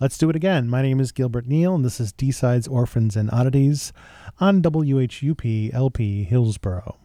Let's do it again. My name is Gilbert Neal, and this is D Sides Orphans and Oddities on WHUP LP Hillsborough.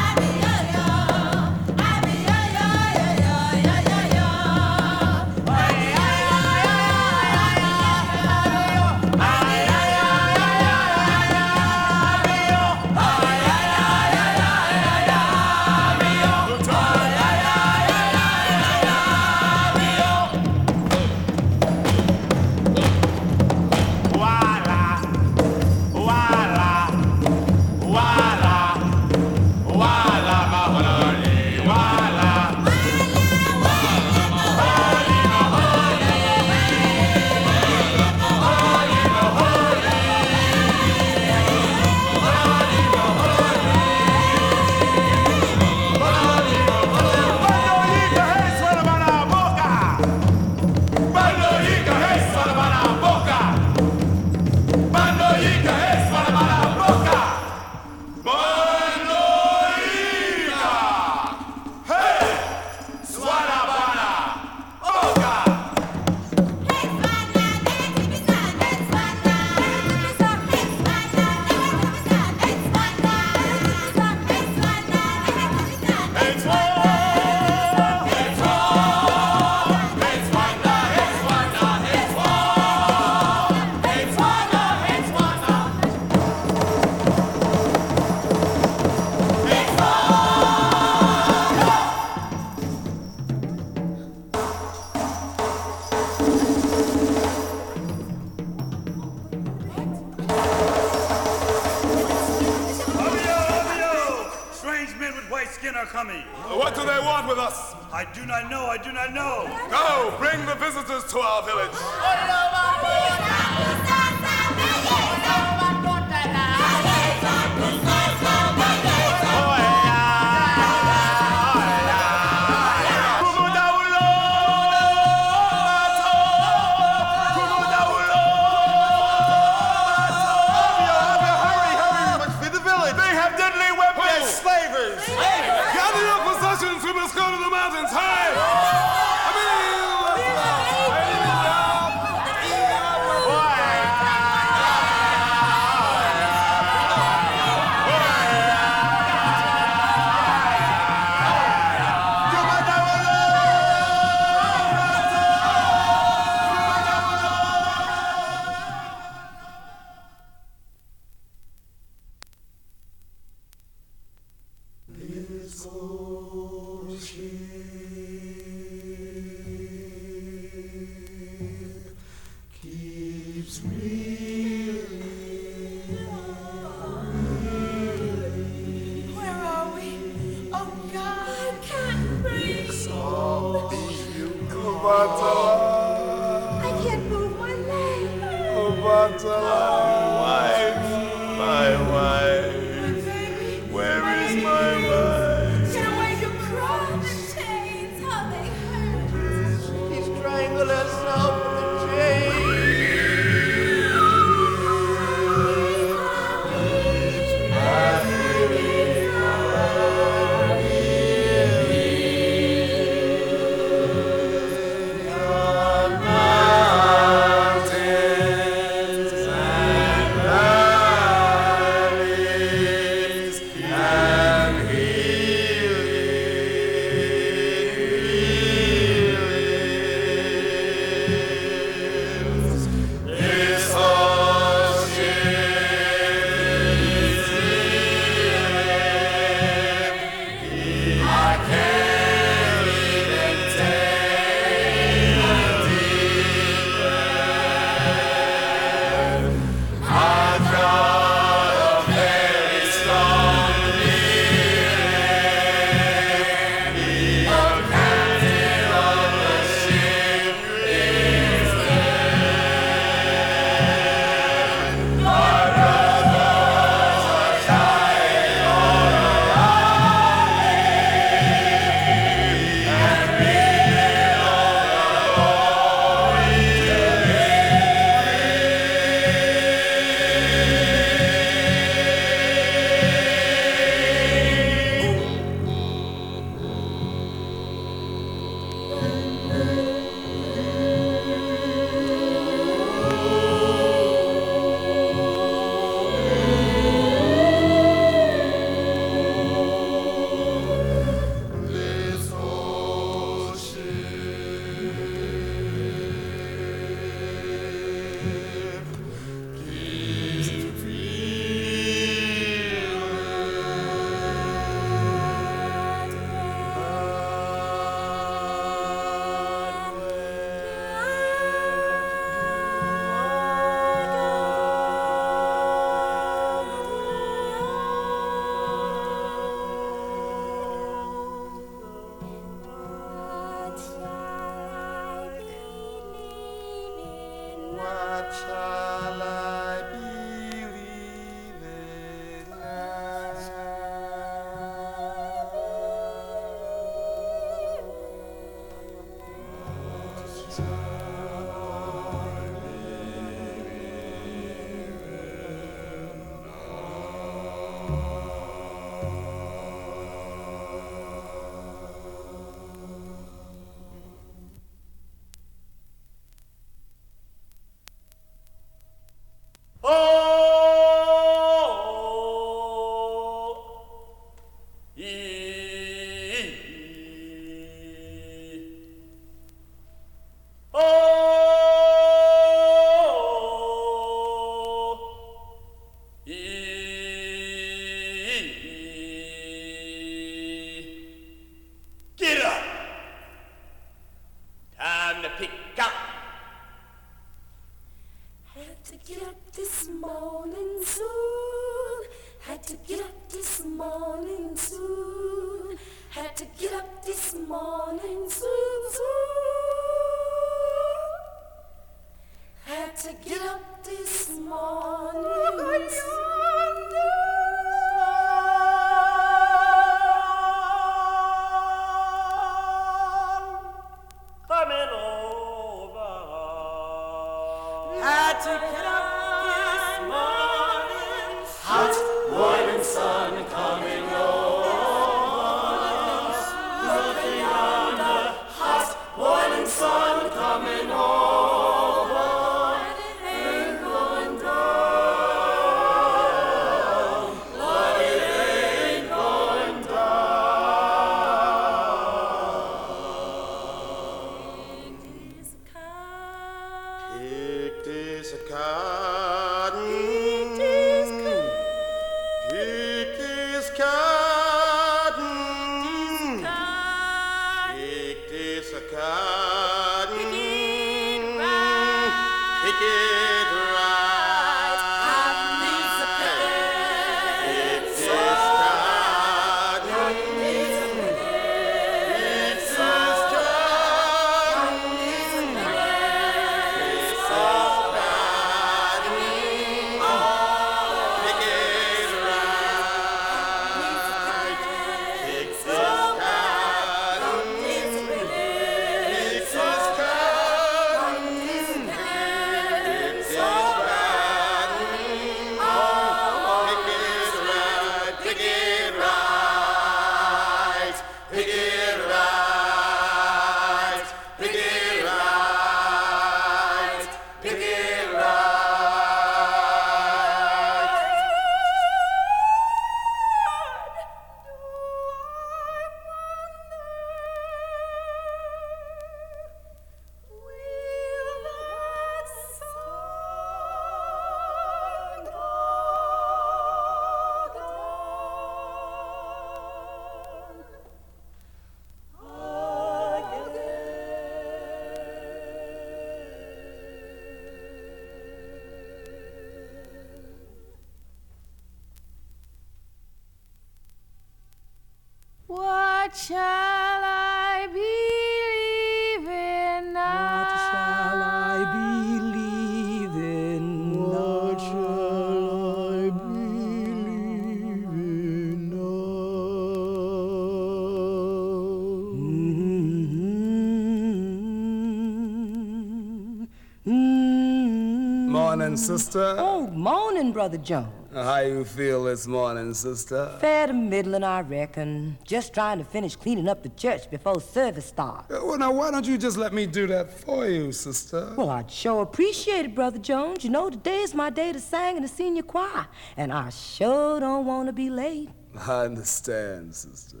Morning, sister. Oh, morning, Brother Jones. How you feel this morning, sister? Fair to middling, I reckon. Just trying to finish cleaning up the church before service starts. Uh, Well, now, why don't you just let me do that for you, sister? Well, I'd sure appreciate it, Brother Jones. You know, today's my day to sing in the senior choir, and I sure don't want to be late. I understand, sister.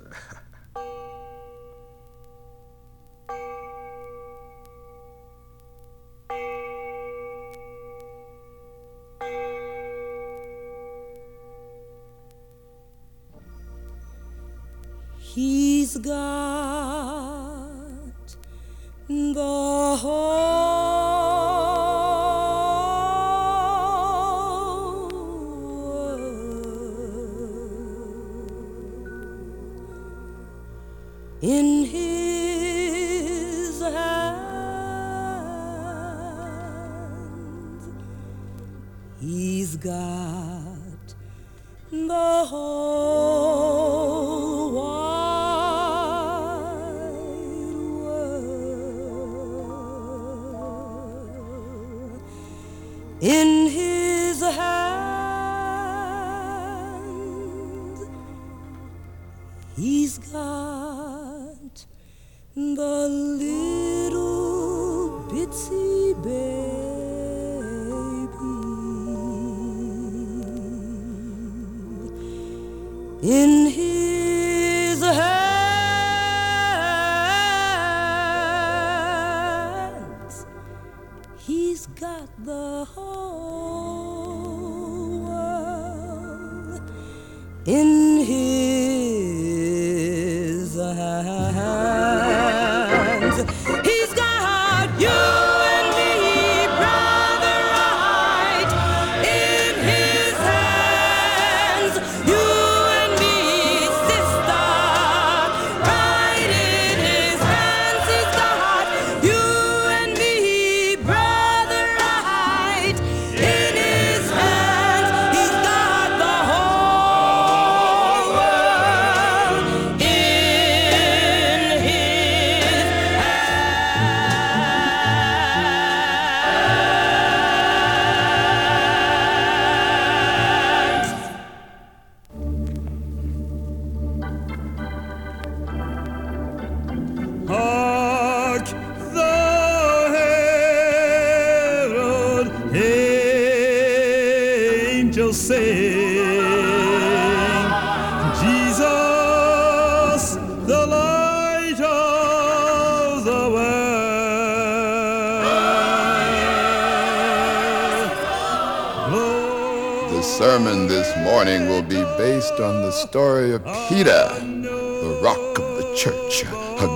Sermon this morning will be based on the story of Peter, the rock of the church,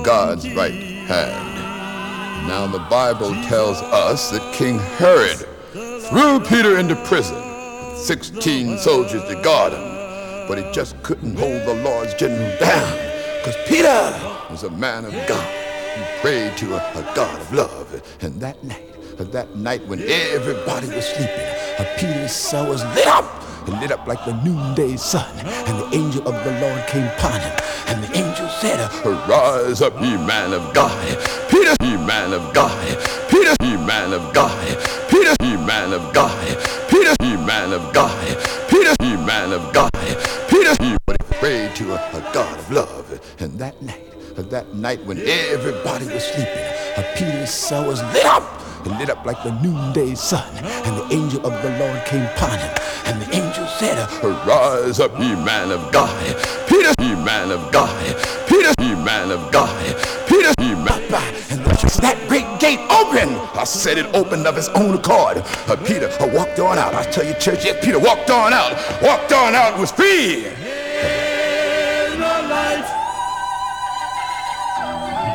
God's right hand. Now, the Bible tells us that King Herod threw Peter into prison with 16 soldiers to guard him, but he just couldn't hold the Lord's general down because Peter was a man of God who prayed to a, a God of love. And that night, that night when everybody was sleeping, Peter's cell was lit up and lit up like the noonday sun. And the angel of the Lord came upon him. And the angel said, Arise up, ye man of God. Peter, ye man of God. Peter, ye man of God. Peter, ye man of God. Peter, ye man of God. Peter, ye man of God. Peter, he prayed to a, a God of love. And that night, that night when everybody was sleeping, uh, Peter's cell was lit up and lit up like the noonday sun. And the angel of the Lord came upon him. And the angel said, Arise up, ye man of God. Peter, ye man of God. Peter, ye man of God. Peter, ye man And that great gate opened. I said it opened of its own accord. Uh, Peter uh, walked on out. I tell you, church, yes, Peter walked on out. Walked on out was free.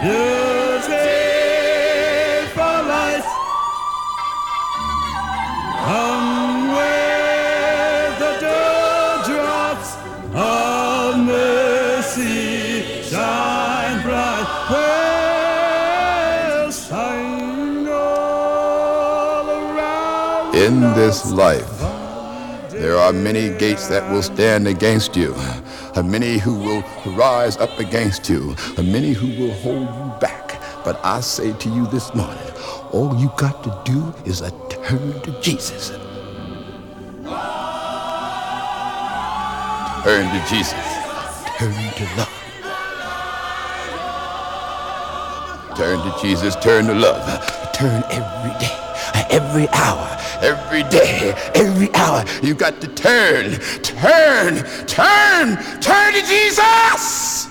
In In this life, there are many gates that will stand against you, and many who will rise up against you, and many who will hold you back. But I say to you this morning, all you got to do is a turn to Jesus. Turn to Jesus. Turn to love. Turn to Jesus. Turn to love. Turn every day, every hour, every day, every hour. You got to turn, turn, turn, turn to Jesus.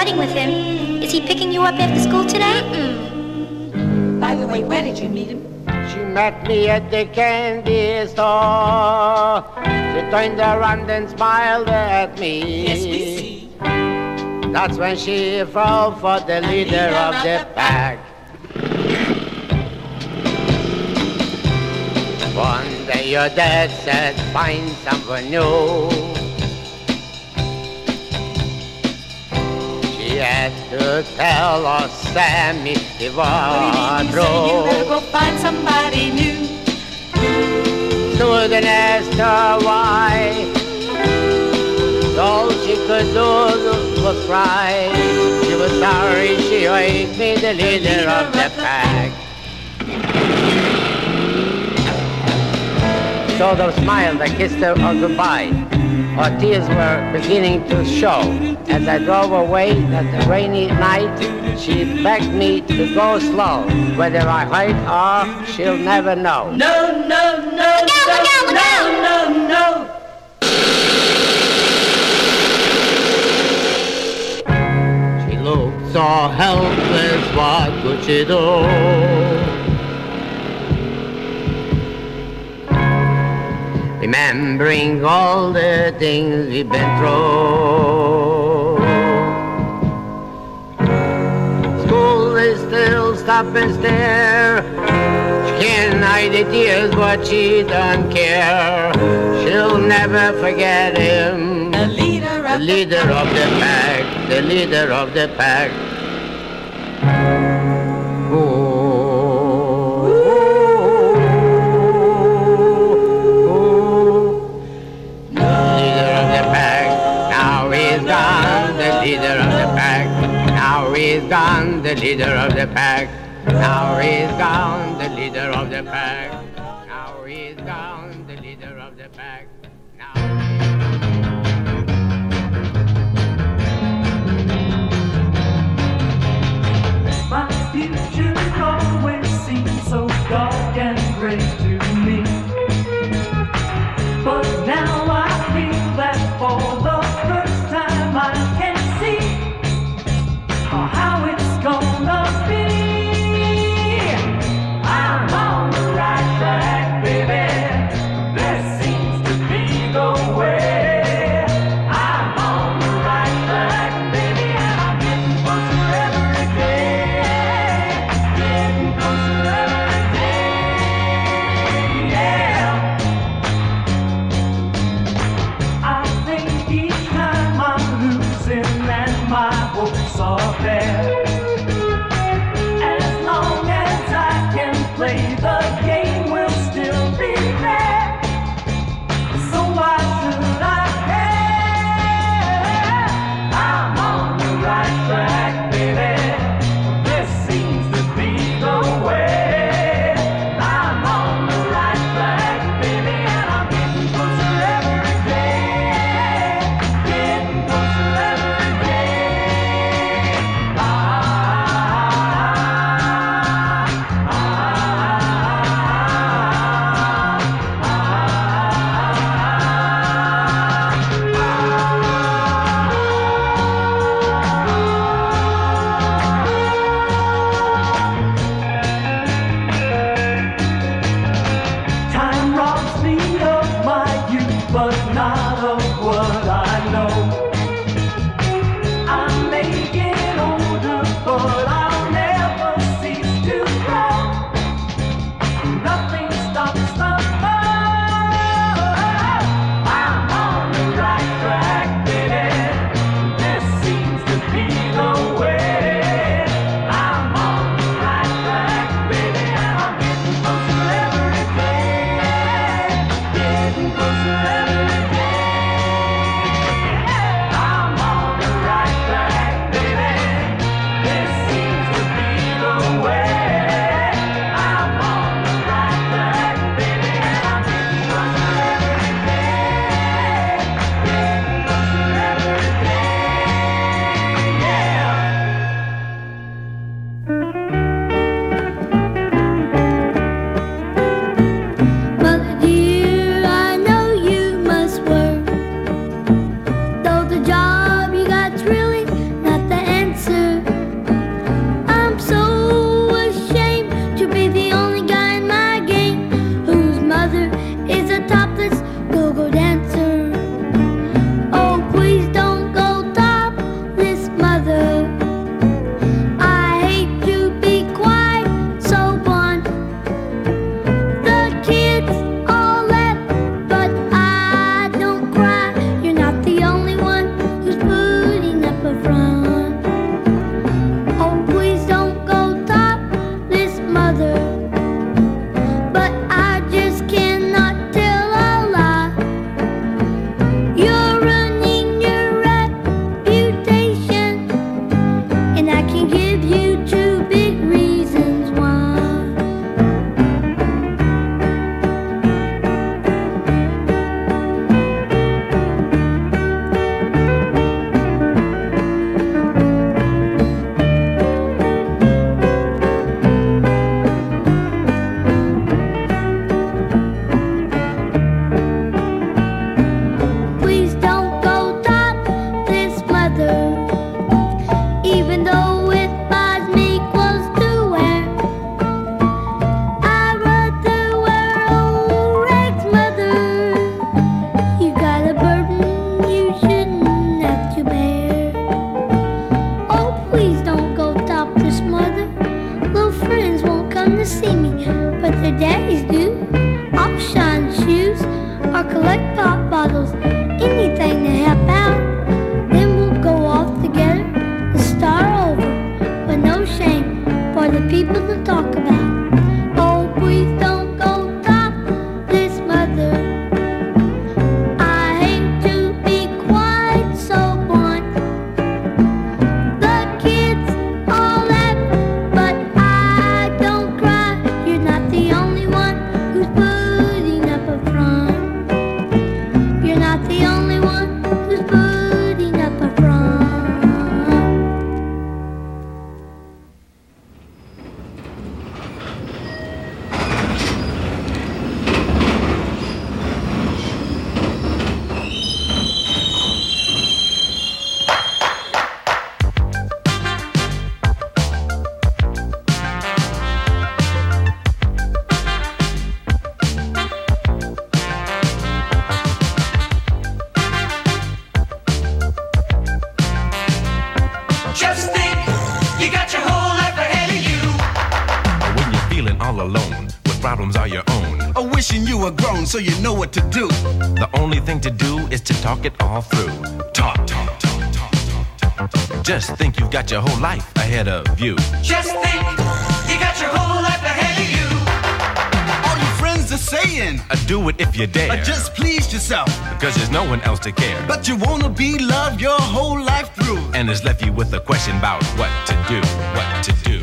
Riding with him. Is he picking you up after school today? Hmm. By the way, where did you meet him? She met me at the candy store. She turned around and smiled at me. Yes, we see. That's when she fell for the leader of the pack. One day your dad said, find someone new. Tell us Sammy was You better go find somebody new. Susan asked her why. All she could do was cry. She was sorry she made me the leader of the pack. So those smiled, I kissed her on goodbye. Her tears were beginning to show. As I drove away that rainy night, she begged me to go slow. Whether I hurt her, she'll never know. No, no, no, no, no, no, no. She looked so helpless, what could she do? Remembering all the things we've been through. School is still stop and stare. She can't hide the tears, but she don't care. She'll never forget him. The leader The of leader of the pack, the leader of the pack. Gone. The leader of the pack, now he's gone. The leader of the pack, now he's gone. The leader of the pack. My future always seems so dark and gray so you know what to do. The only thing to do is to talk it all through. Talk, talk, talk, talk, talk, talk. Just think you've got your whole life ahead of you. Just think, you got your whole life ahead of you. All your friends are saying, Uh, do it if you dare. uh, just please yourself. Because there's no one else to care. But you wanna be loved your whole life through. and it's left you with a question about what to do, what to do,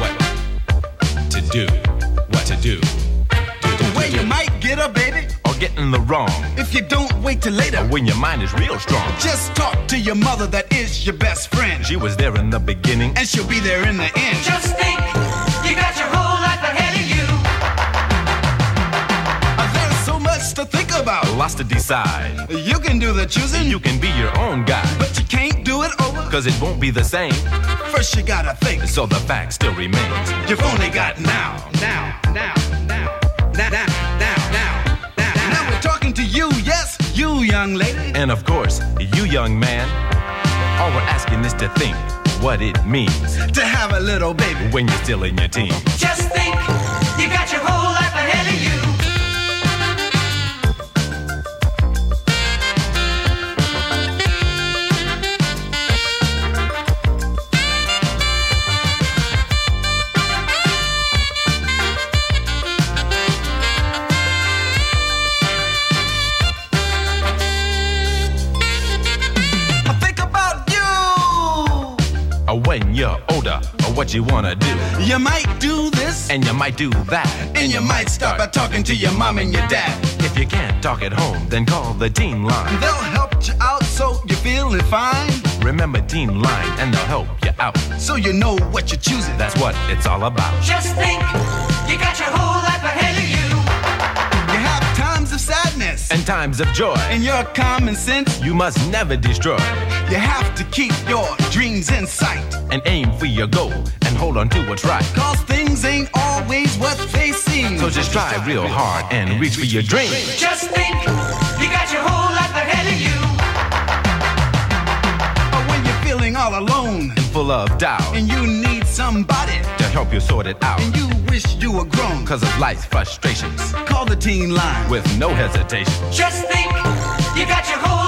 what to do, in the wrong. If you don't wait till later, when your mind is real strong, just talk to your mother that is your best friend. She was there in the beginning, and she'll be there in the end. Just think, you got your whole life ahead of you. There's so much to think about, lots to decide. You can do the choosing, you can be your own guy. But you can't do it over, cause it won't be the same. First, you gotta think, so the fact still remains. You've only got now, now, now, now, now. now. Young lady. And of course, you young man, all we're asking is to think what it means To have a little baby. when you're still in your teens. Just think, when you're older, or what you wanna do. You might do this, And you might do that. and you might start by talking to your mom and your dad. If you can't talk at home, then call the teen line. They'll help you out so you're feeling fine. Remember teen line, and they'll help you out. So you know what you're choosing. That's what it's all about. Just think, you got your whole life And times of joy, and your common sense. you must never destroy. You have to keep your dreams in sight. And aim for your goal, and hold on to what's right. Cause things ain't always what they seem. So just try real hard and reach for your dreams. Just think, you got your whole life ahead of you. But when you're feeling all alone And full of doubt, and you need somebody to help you sort it out. and you wish you were grown, Cause of life's frustrations, call the teen line. with no hesitation. Just think, you got your whole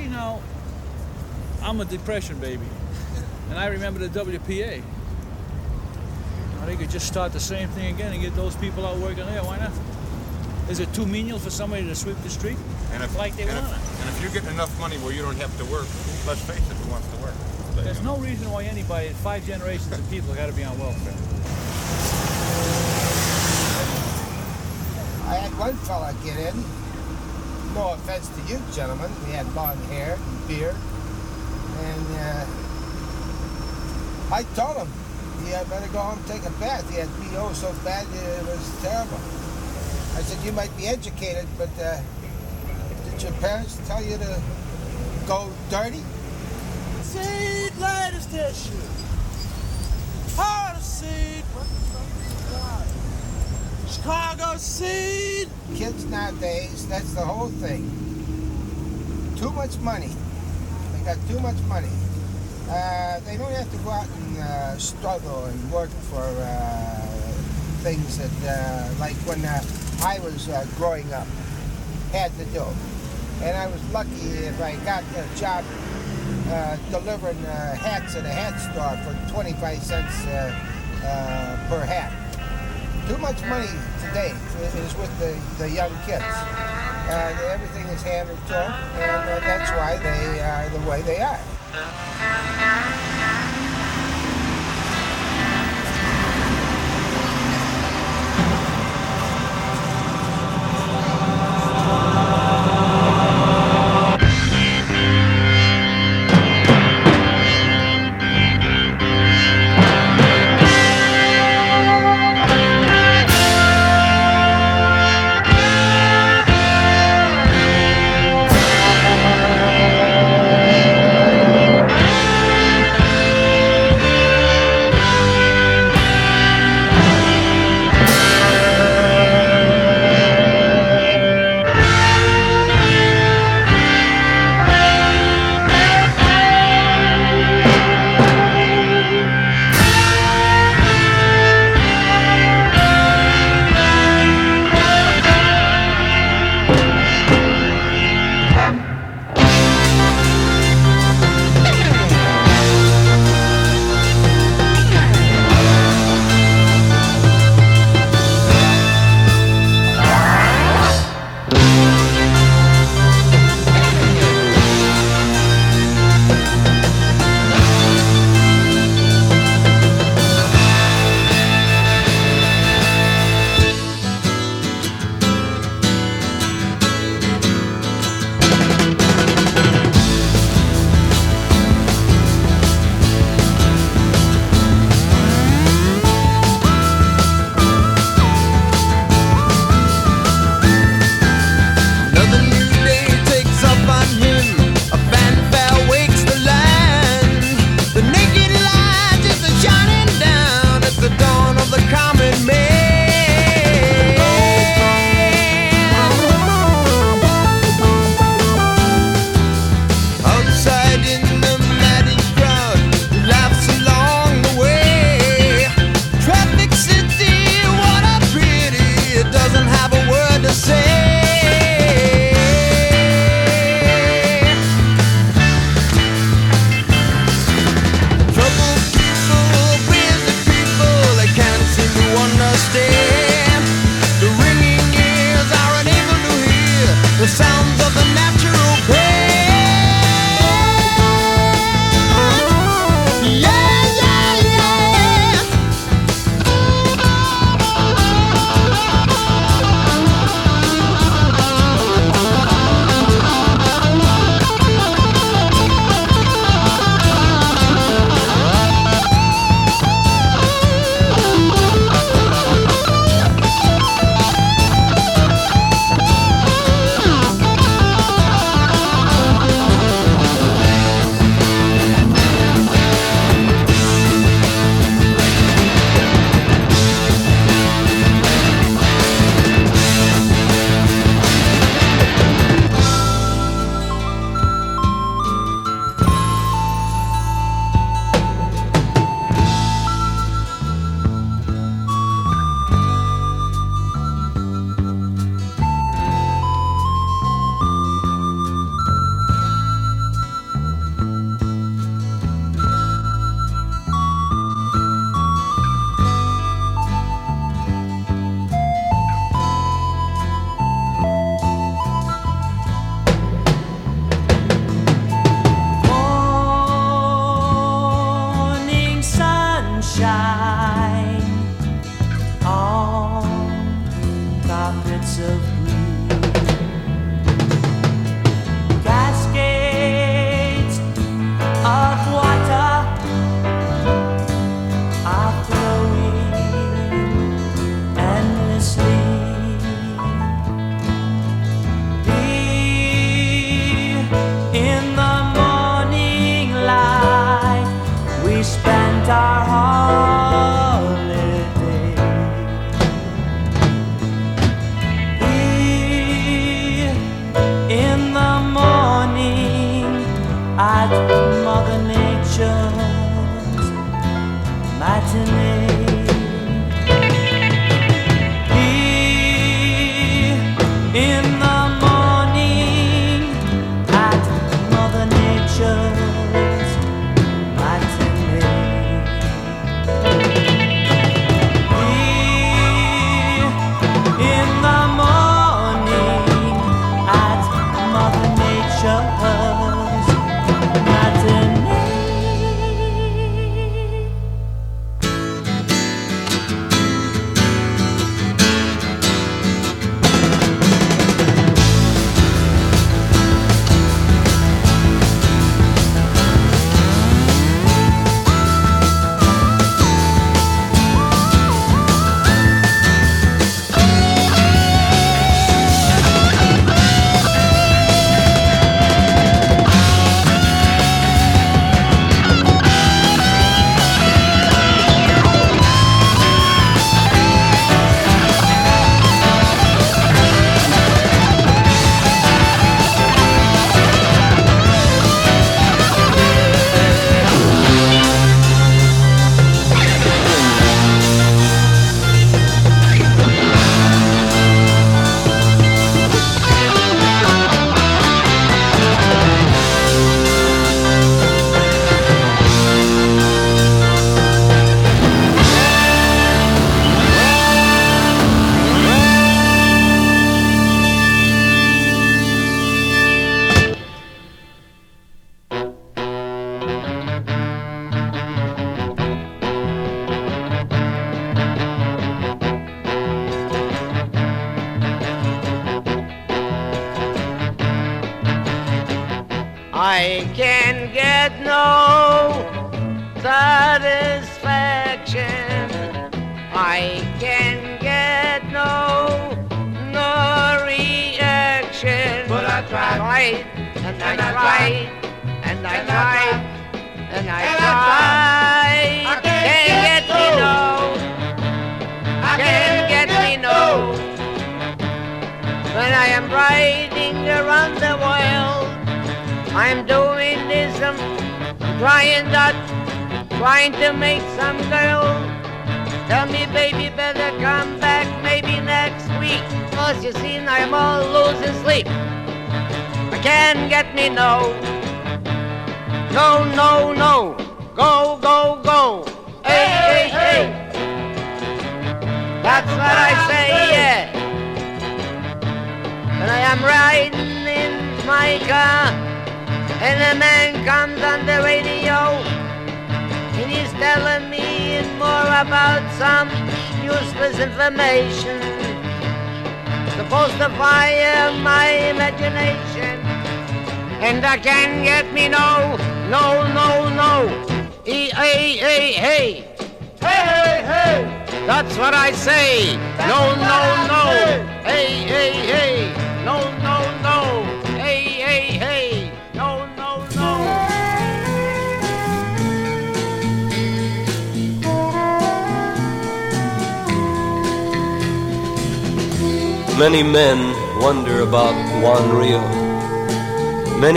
see now, I'm a depression baby, and I remember the WPA. Now, they could just start the same thing again and get those people out working there. Why not? Is it too menial for somebody to sweep the street? And if, like they and, want if, and if you're getting enough money where you don't have to work, let's face it, who wants to work? But, There's you know, no reason why anybody, five generations of people, got to be on welfare. I had one fella get in. No offense to you, gentlemen. we had long hair and beard. And uh, I told him he had better go home and take a bath. He had BO so bad it was terrible. I said, you might be educated, but uh, did your parents tell you to go dirty? Seed latest issue. Heart of seed. Chicago seed. Kids nowadays, that's the whole thing. Too much money. They got too much money. Uh, they don't have to go out and uh, struggle and work for uh, things that, uh, like when uh, I was uh, growing up, had to do. And I was lucky if I got a job delivering hats at a hat store for 25 cents per hat. Too much money today is with the, the young kids. Uh, everything is handed to them, and uh, that's why they are the way they are.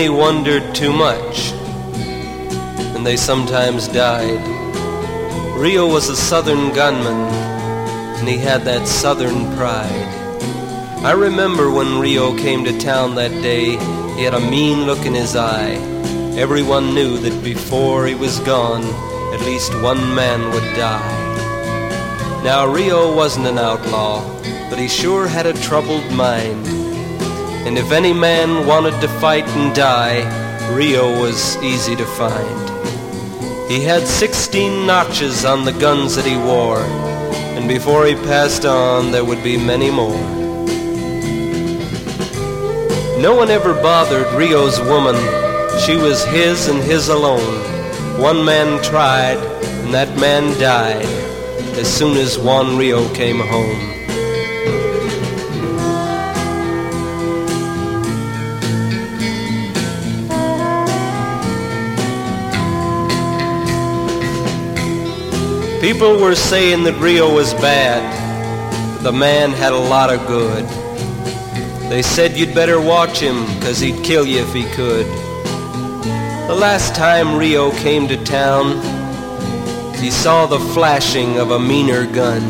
Many wondered too much, and they sometimes died. Rio was a southern gunman, and he had that southern pride. I remember when Rio came to town that day, he had a mean look in his eye. Everyone knew that before he was gone, at least one man would die. Now, Rio wasn't an outlaw, but he sure had a troubled mind. And if any man wanted to fight and die, Rio was easy to find. He had 16 notches on the guns that he wore, and before he passed on, there would be many more. No one ever bothered Rio's woman. She was his and his alone. One man tried, and that man died as soon as Juan Rio came home. People were saying that Rio was bad. but The man had a lot of good. They said you'd better watch him, cause he'd kill you if he could. The last time Rio came to town, he saw the flashing of a meaner gun.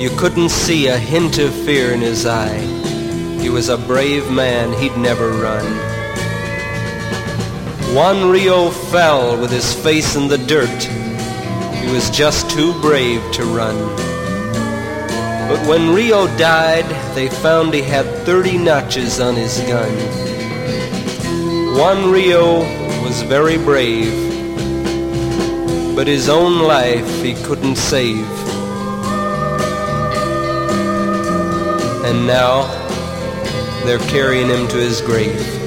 You couldn't see a hint of fear in his eye. He was a brave man, he'd never run. Juan Rio fell with his face in the dirt. He was just too brave to run. But when Rio died, they found he had 30 notches on his gun. Juan Rio was very brave, but his own life he couldn't save. And now they're carrying him to his grave.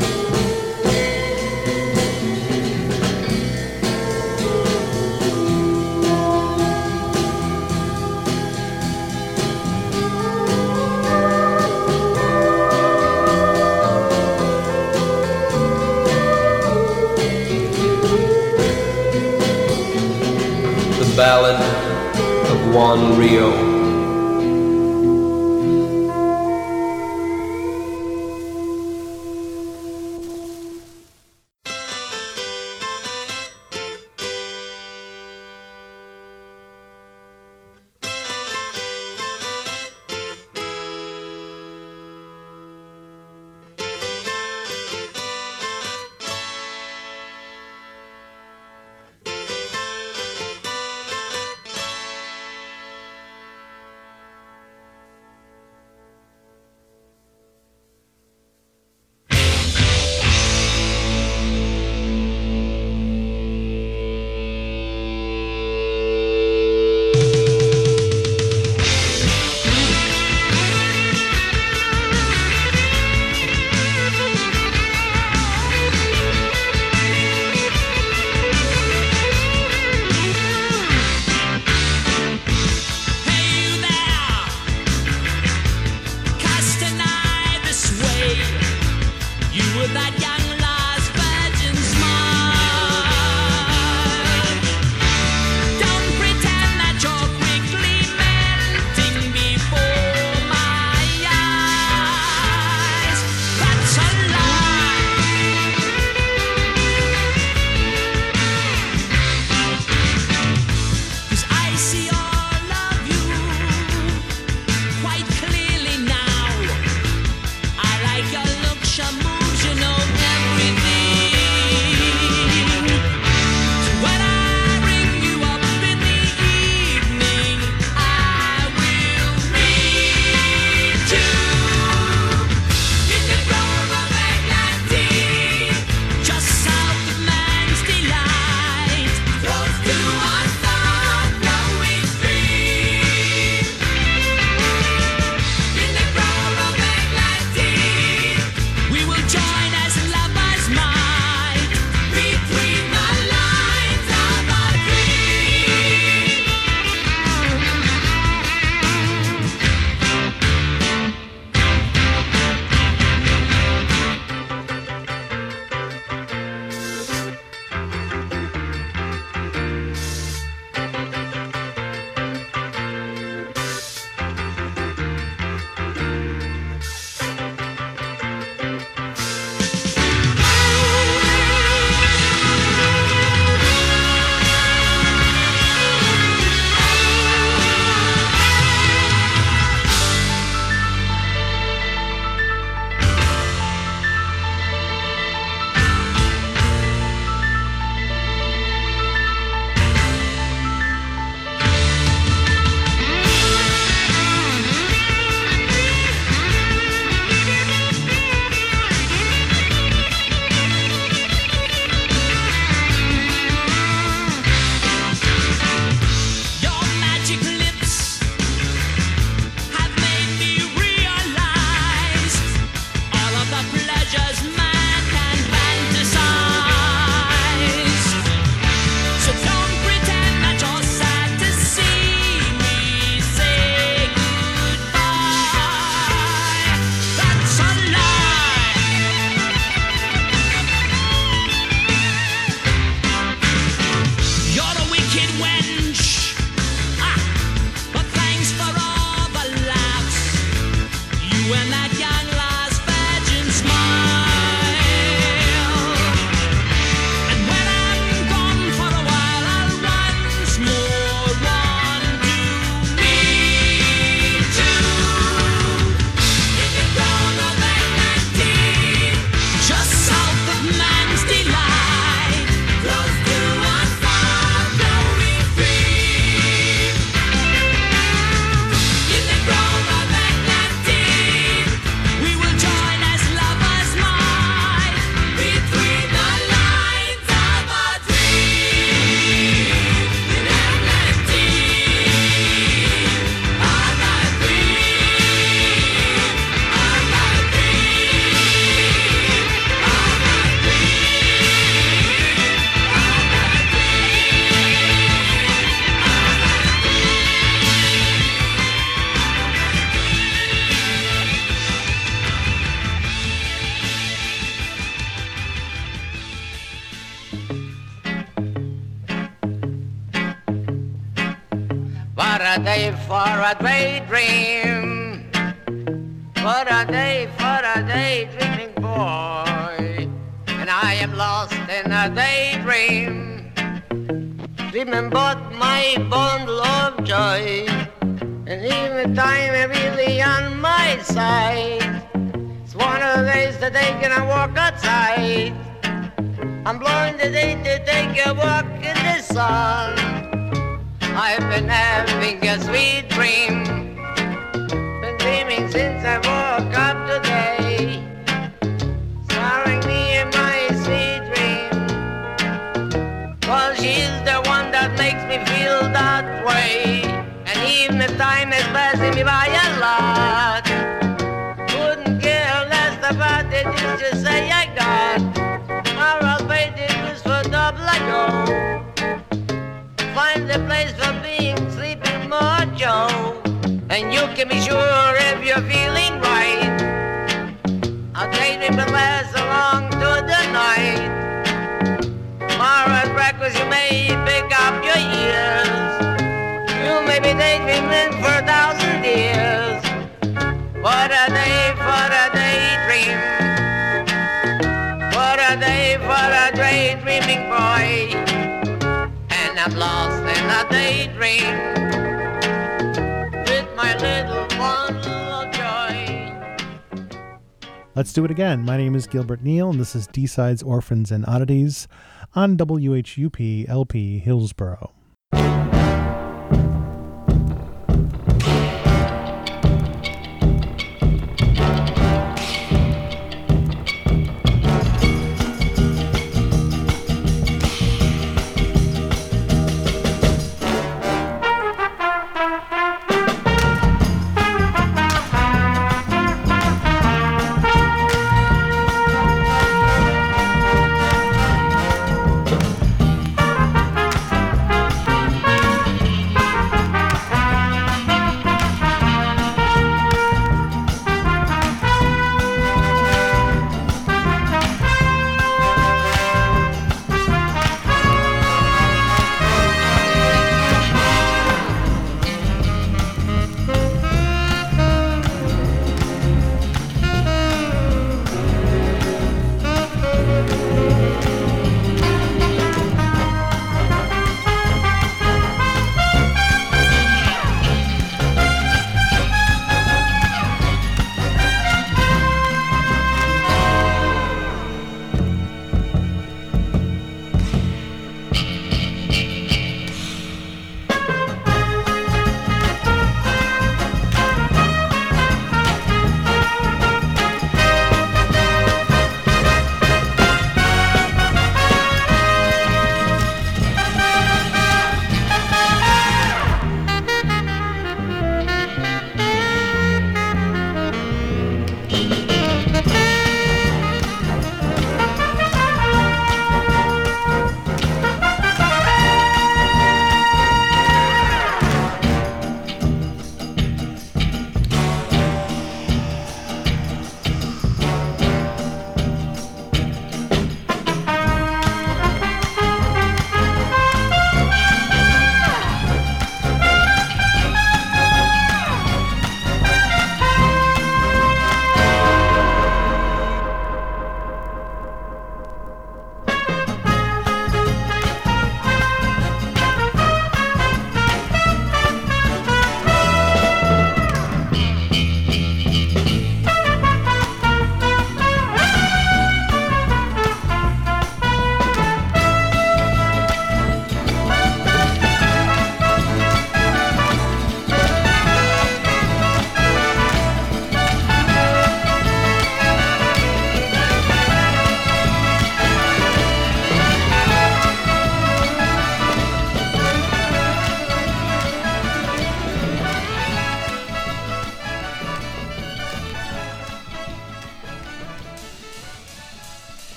Gilbert Neal, and this is D Sides Orphans and Oddities on WHUP LP Hillsborough.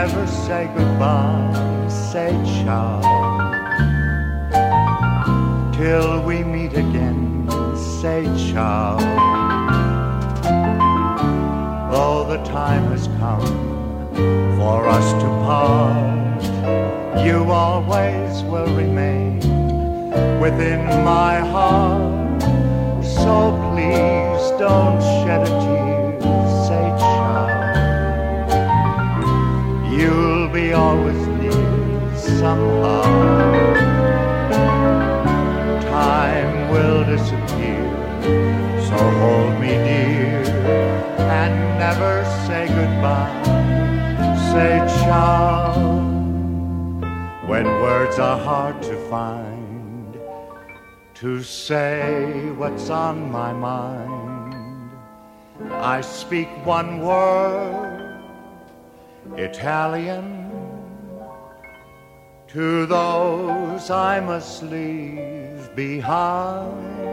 never say goodbye, say ciao. Till we meet again, say ciao. Though the time has come for us to part, you always will remain within my heart. So please don't shed a tear somehow time will disappear. So hold me dear and never say goodbye. Say ciao when words are hard to find to say what's on my mind. I speak one word Italian to those I must leave behind.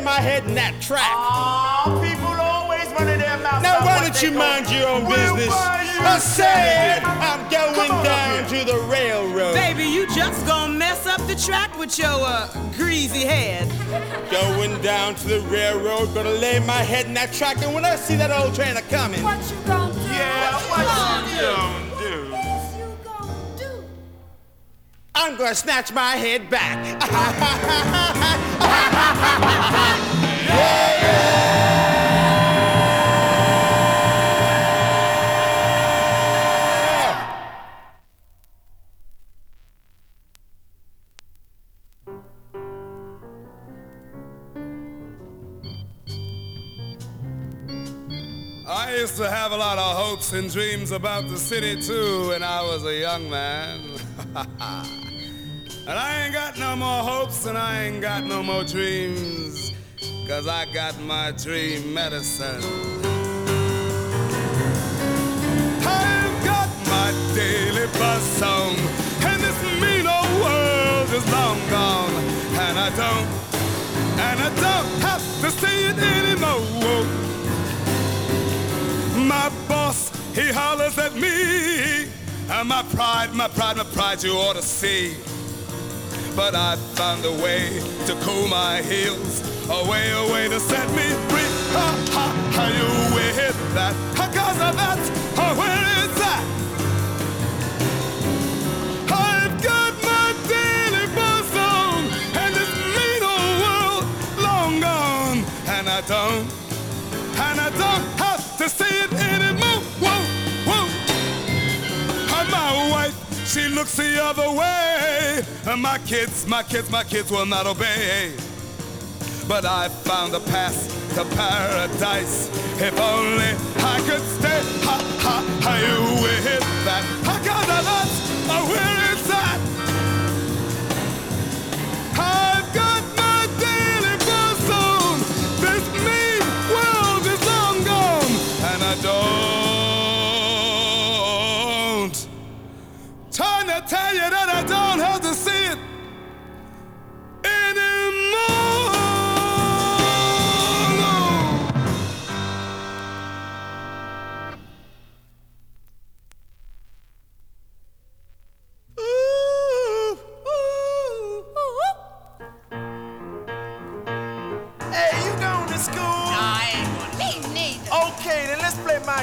I'm gonna lay my head in that track. people always running their mouths. Now why don't you mind your own business? you I said ticket. I'm going down to the railroad. Baby, you just gonna mess up the track with your uh, greasy head. Going down to the railroad, gonna lay my head in that track, and when I see that old train a coming, What you gonna do? Yeah, what you gonna do? Yes, you gonna do? I'm gonna snatch my head back. I used to have a lot of hopes and dreams about the city too when I was a young man. and I ain't got no more hopes and I ain't got no more dreams. Cause I got my dream medicine. I've got my daily buzz song. And this mean old world is long gone. And I don't, and I don't have to say it anymore. My boss, he hollers at me. And my pride, my pride, my pride, you ought to see. But I found a way to cool my heels. A way, a way to set me free. Ha ha, how you with that? Cause that's uh, where it's at. I've got my daily buzz on, and this mean old world long gone, and I don't, and I don't have to see it anymore. She looks the other way, and my kids, my kids, my kids will not obey. But I found a path to paradise. If only I could stay. Ha ha, ha, you with that? I got a lot of where it's at.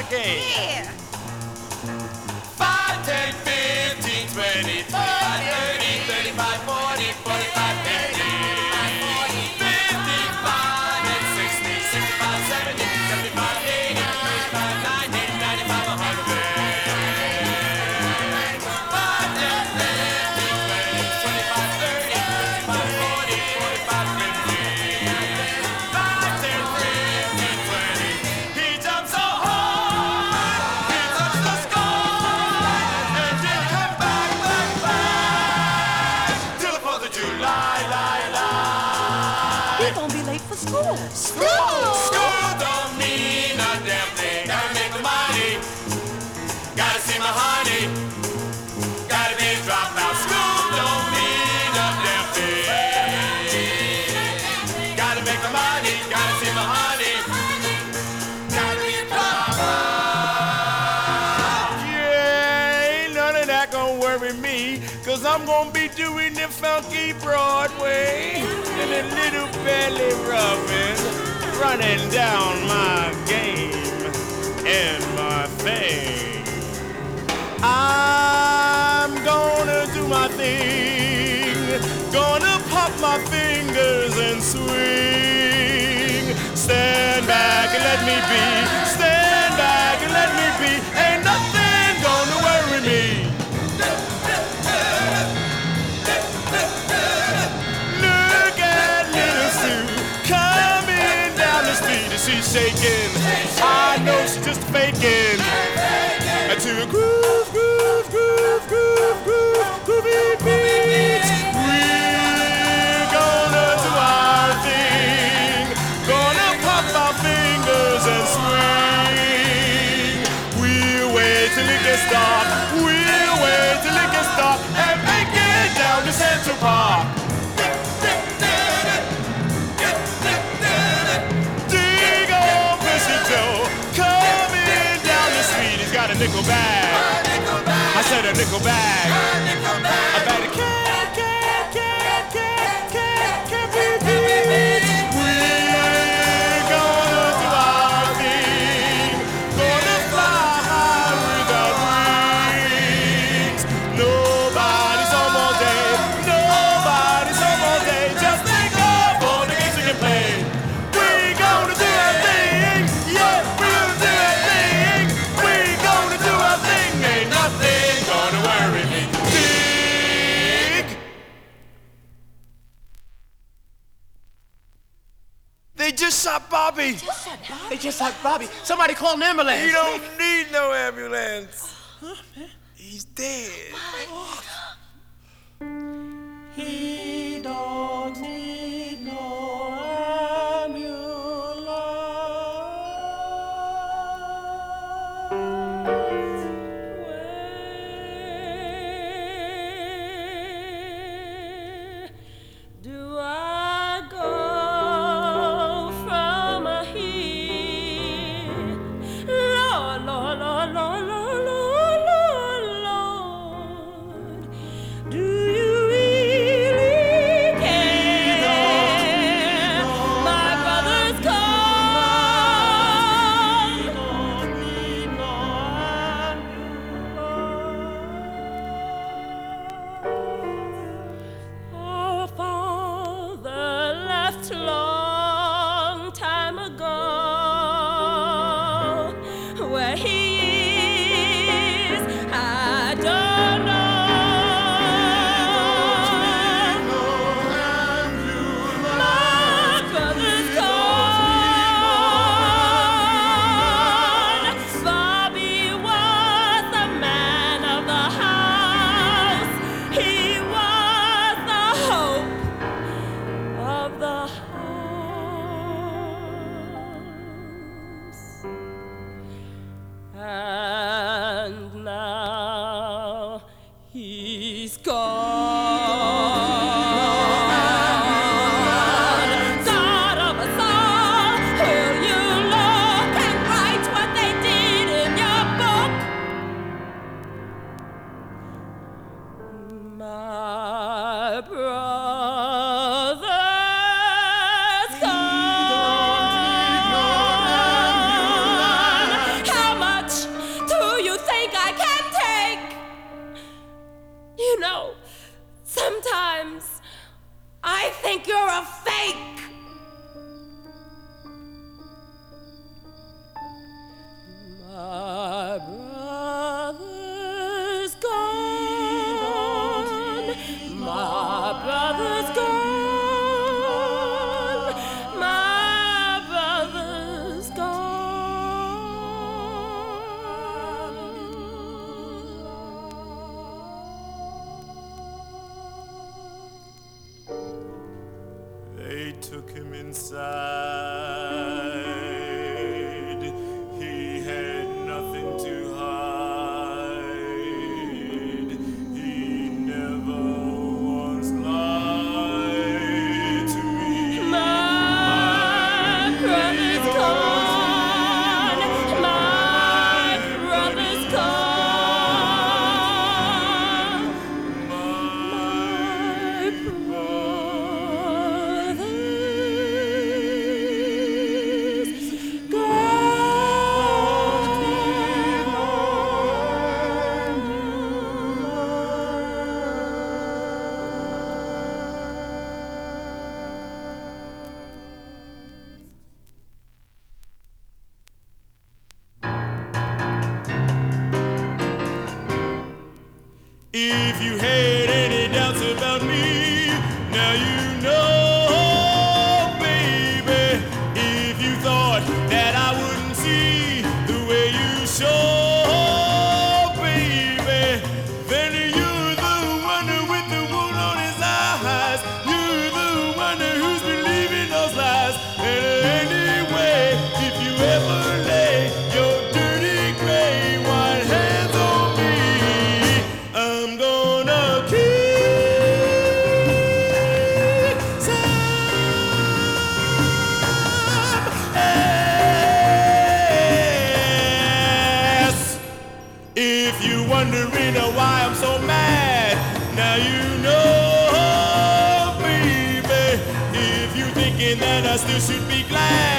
Yeah. Broadway and a little belly rubbing, running down my game and my thing. I'm gonna do my thing, gonna pop my fingers and swing. Stand back and let me be, shaking. I know she's just faking. And to groove, He's a nickel bag. I said a nickel bag. I bet a cat, cat, They just shot Bobby. They just shot Bobby. Somebody call an ambulance. You don't need no ambulance. Huh, man? He's dead. Thinking that I still should be glad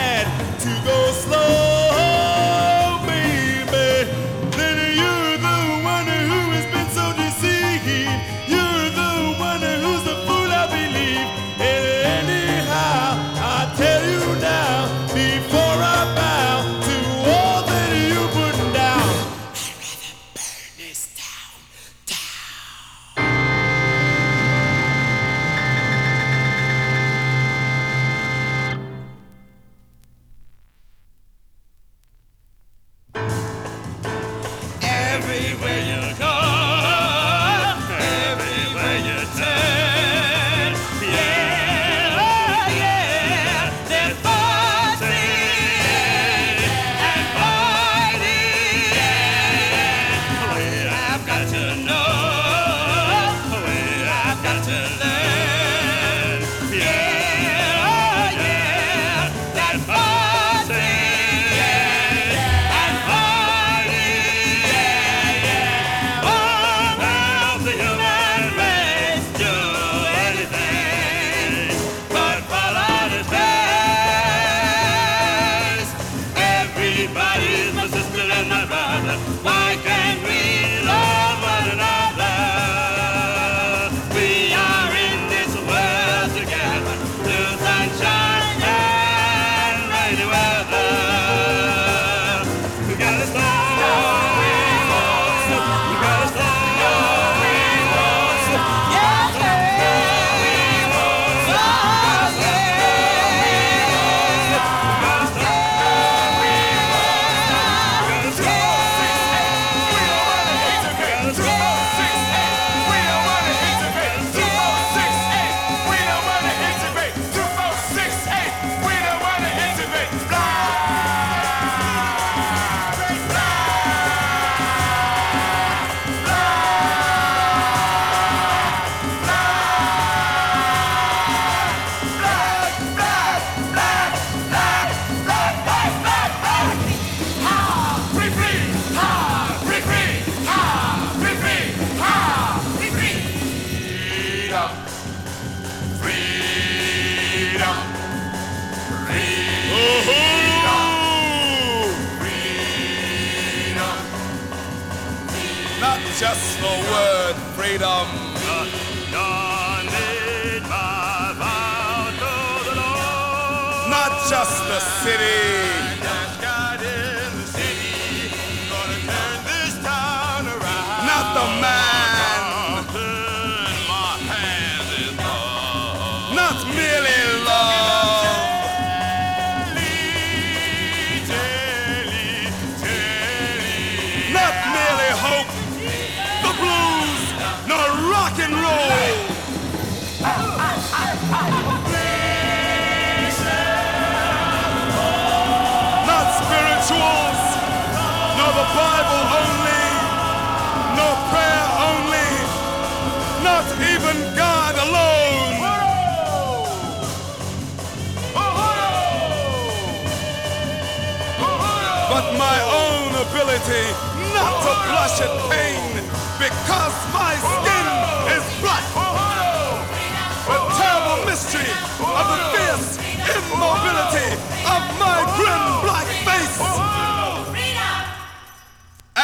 of the fierce immobility of my grim black face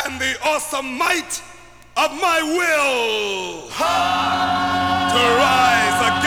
and the awesome might of my will to rise again.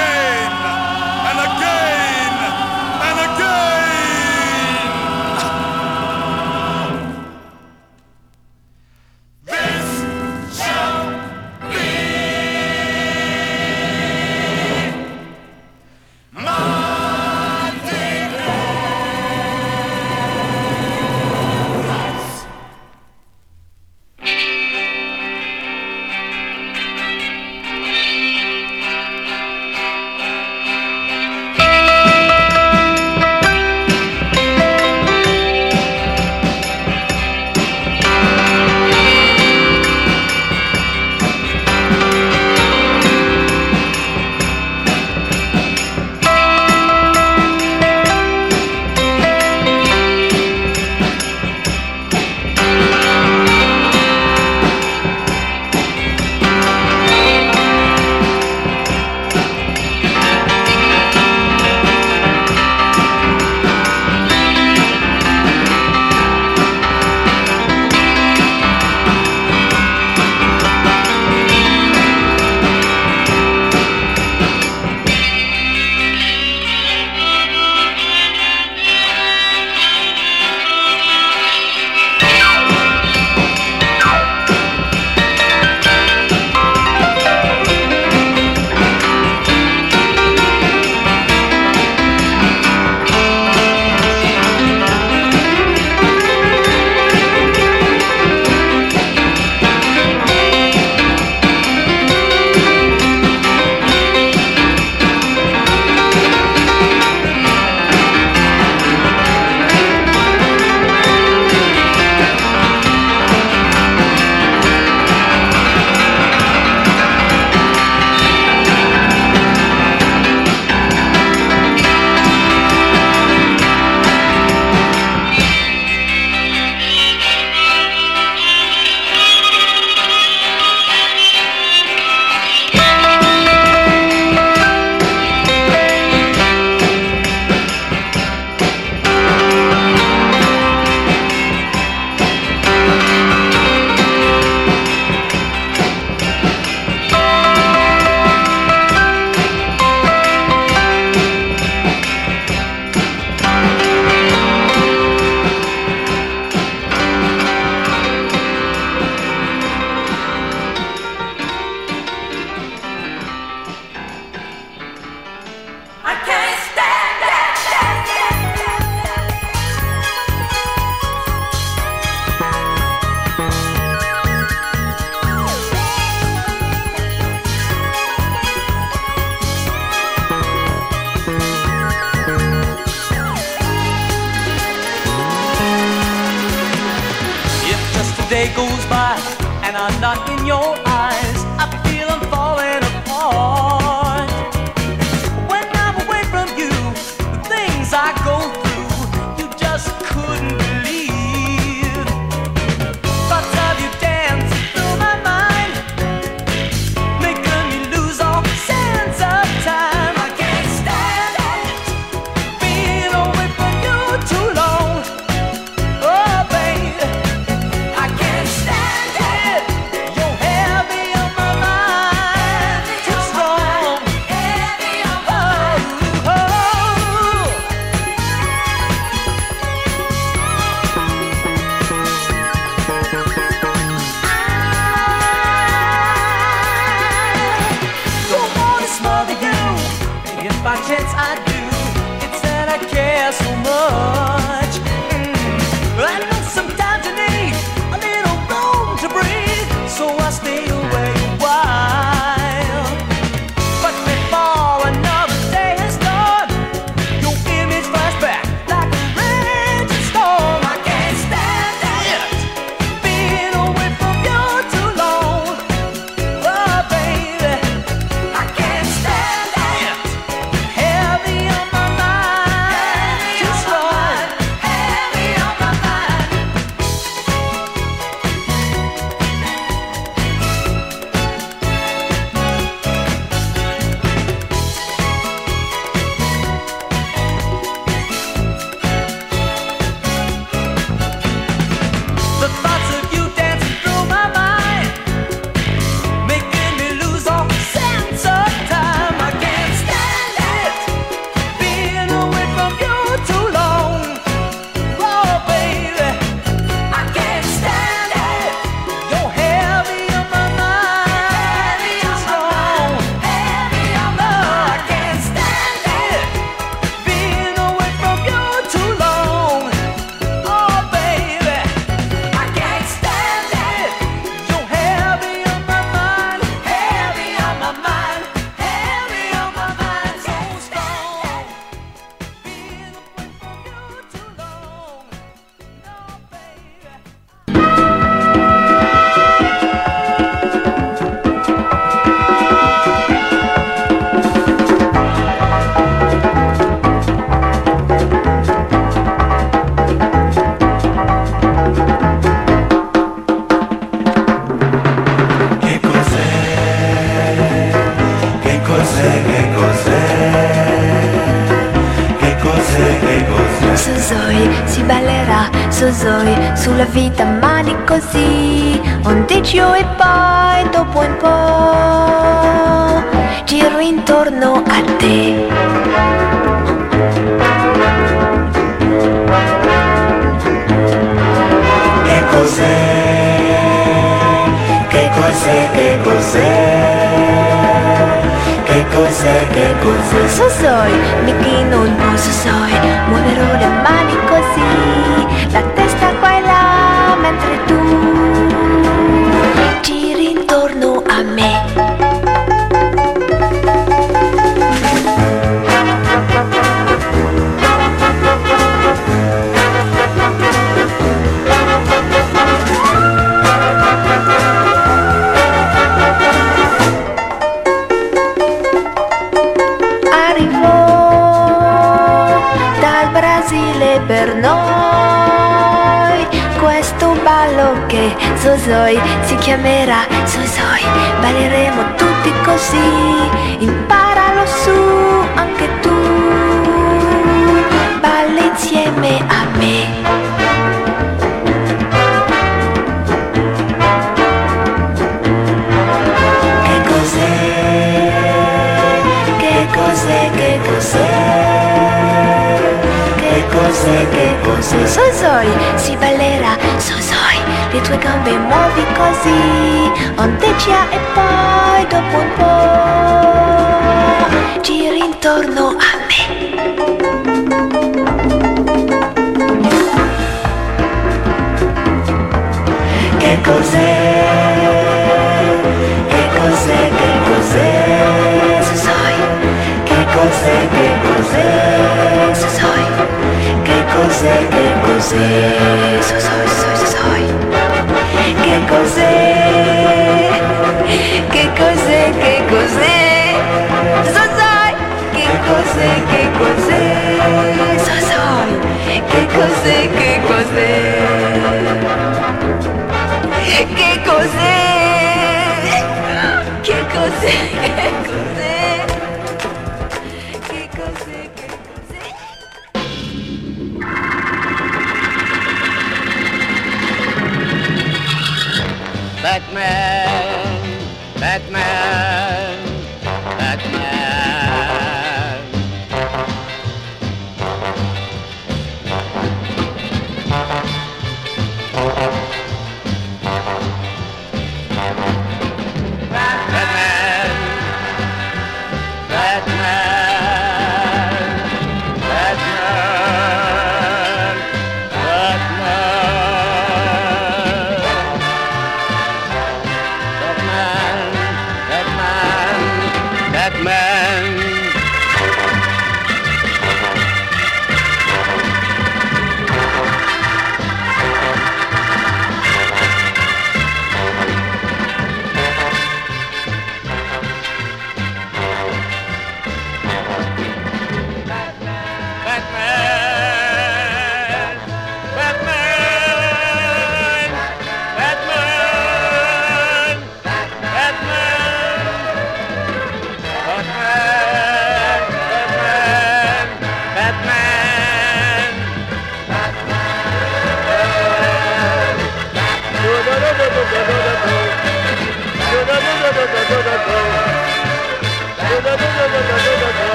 cocina.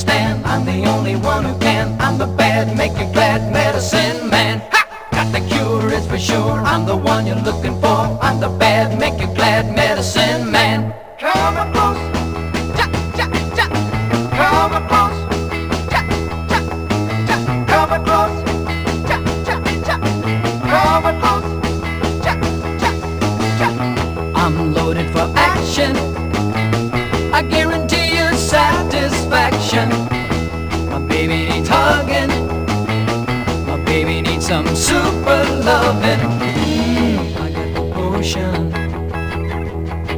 stand. I'm the only one who can. I'm the bad, make you glad medicine man. Ha! Got the cure, it's for sure. I'm the one you're looking for. I'm the bad, make you glad medicine man. Come close. Ja, close. Close. Close. I'm loaded for action. I guarantee loving got the potion,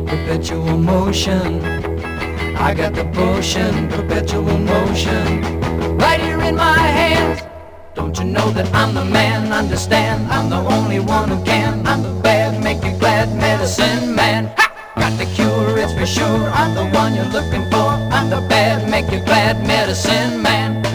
perpetual motion. I got the potion, perpetual motion, right here in my hands. Don't you know that I'm the man? Understand? I'm the only one who can. I'm the bad, make you glad, medicine man. Ha! Got the cure, it's for sure. I'm the one you're looking for. I'm the bad, make you glad, medicine man.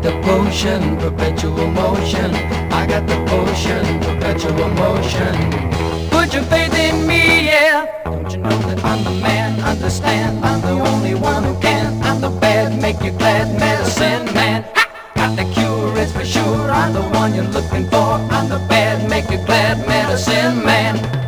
got the potion, perpetual motion. I got the potion, perpetual motion. Put your faith in me, yeah. Don't you know that I'm the man? Understand, I'm the only one who can. I'm the bad, make you glad, medicine man. Ha! Got the cure, it's for sure. I'm the one you're looking for. I'm the bad, make you glad, medicine man.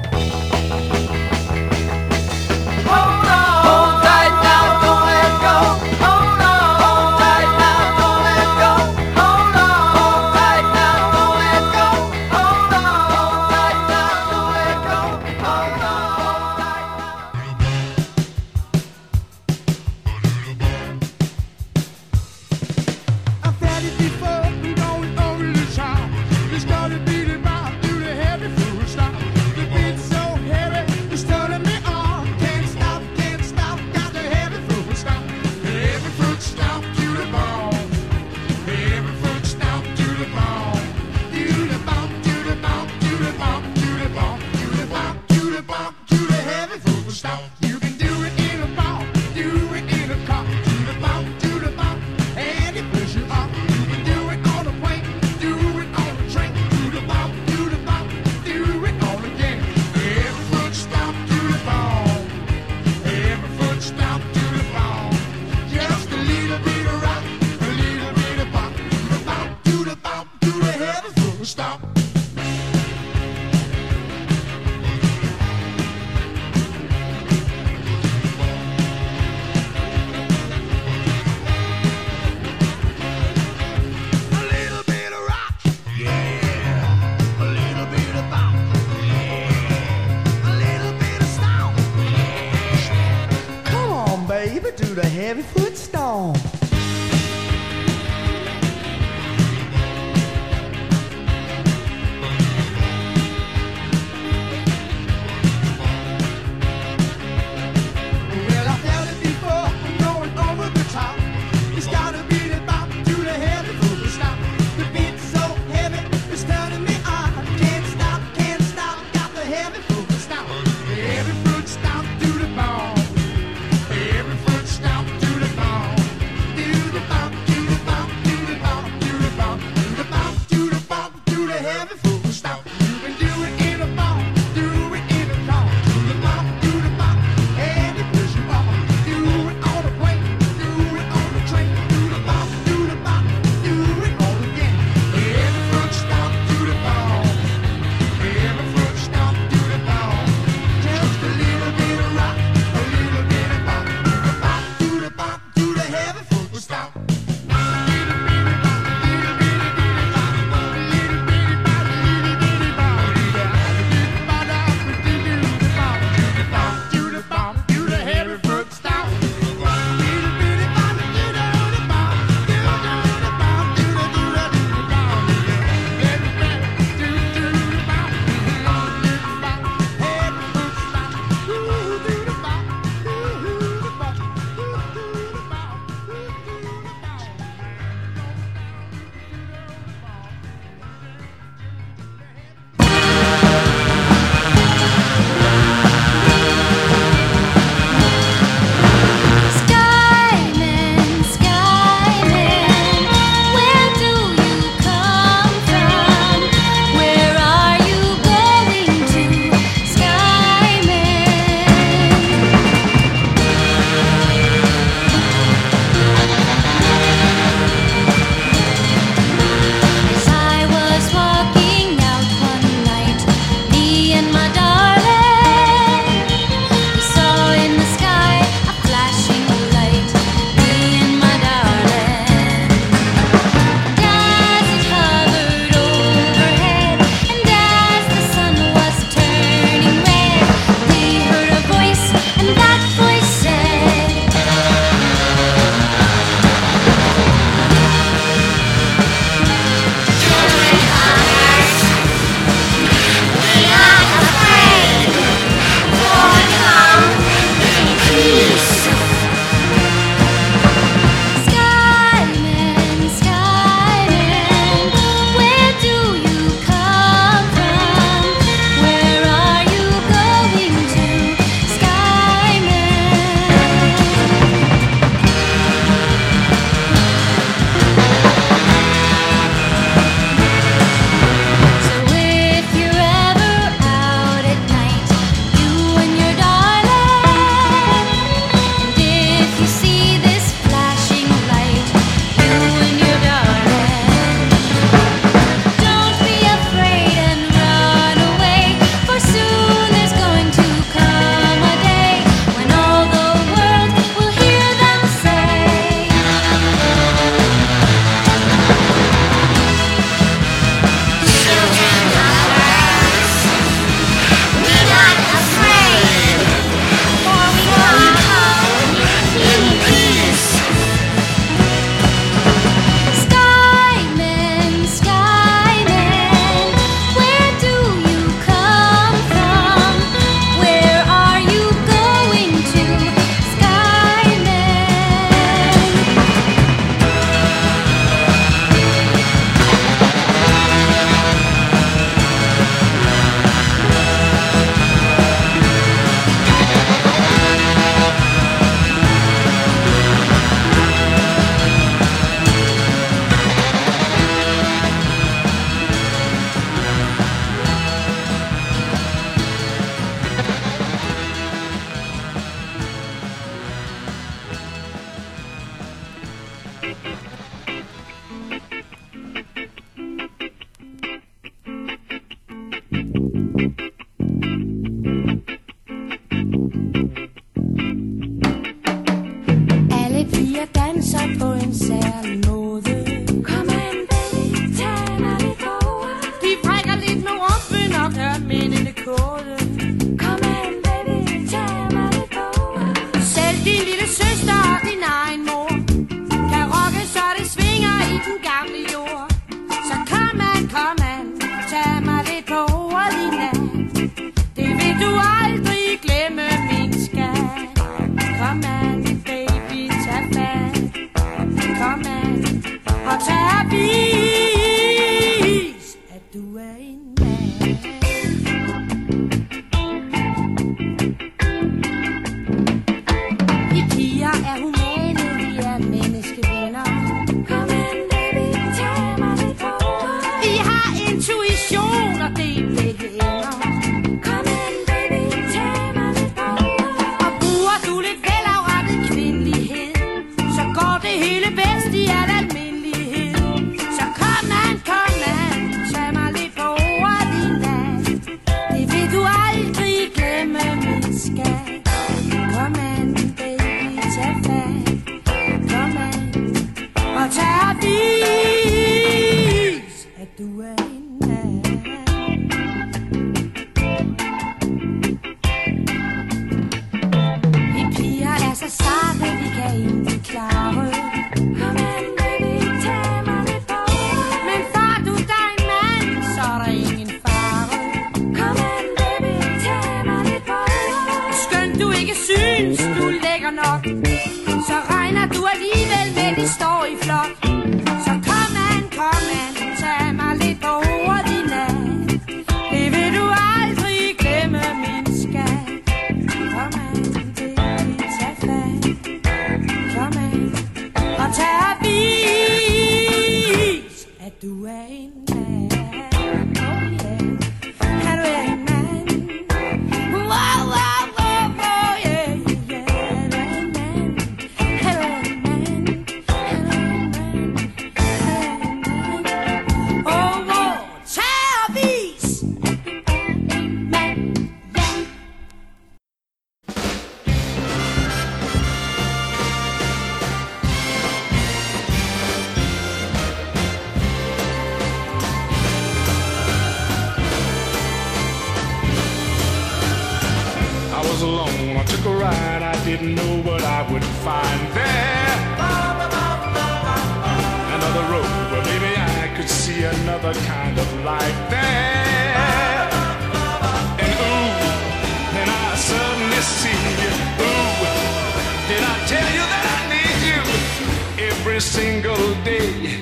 every single day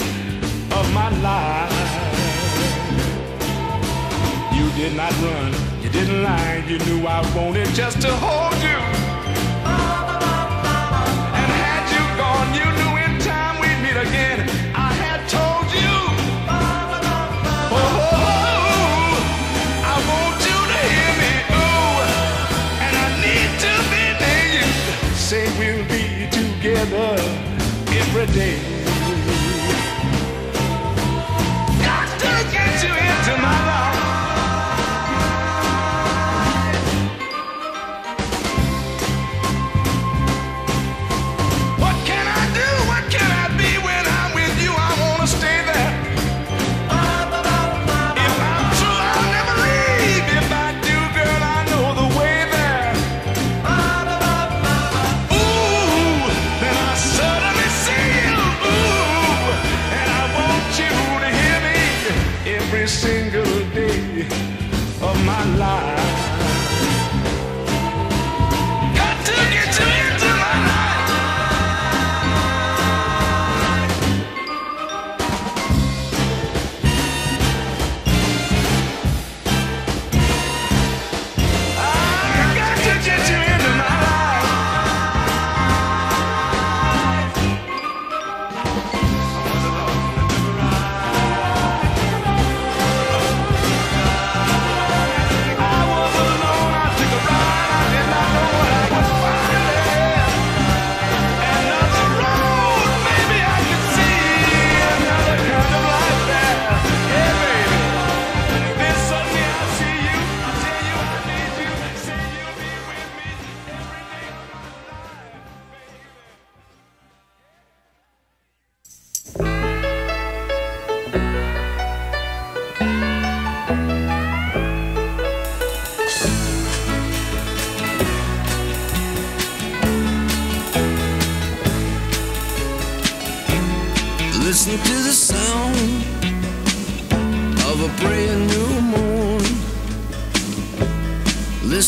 of my life. You did not run, you didn't lie, you knew I wanted just to hold you. every day.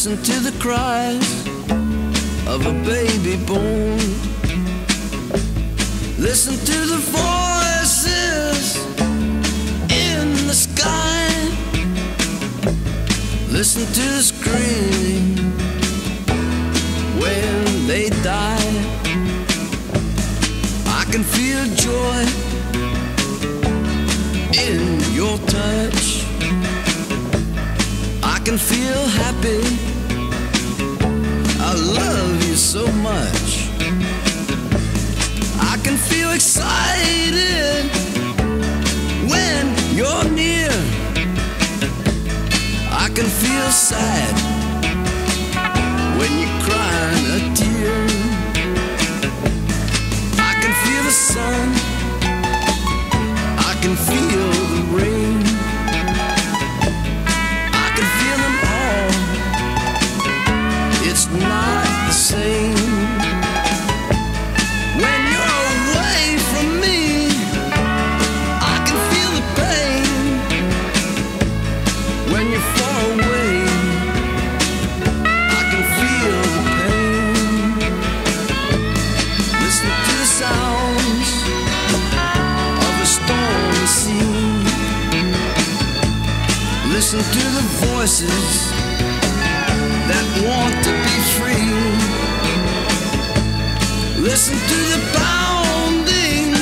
listen to the cries of a baby born. Listen to the voices in the sky. Listen to the screaming when they die. I can feel joy in your touch. I can feel happy sad when you're crying a tear. I can feel the sun. listen to the voices that want to be free. Listen to the pounding,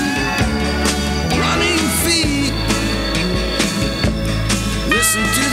running feet. Listen to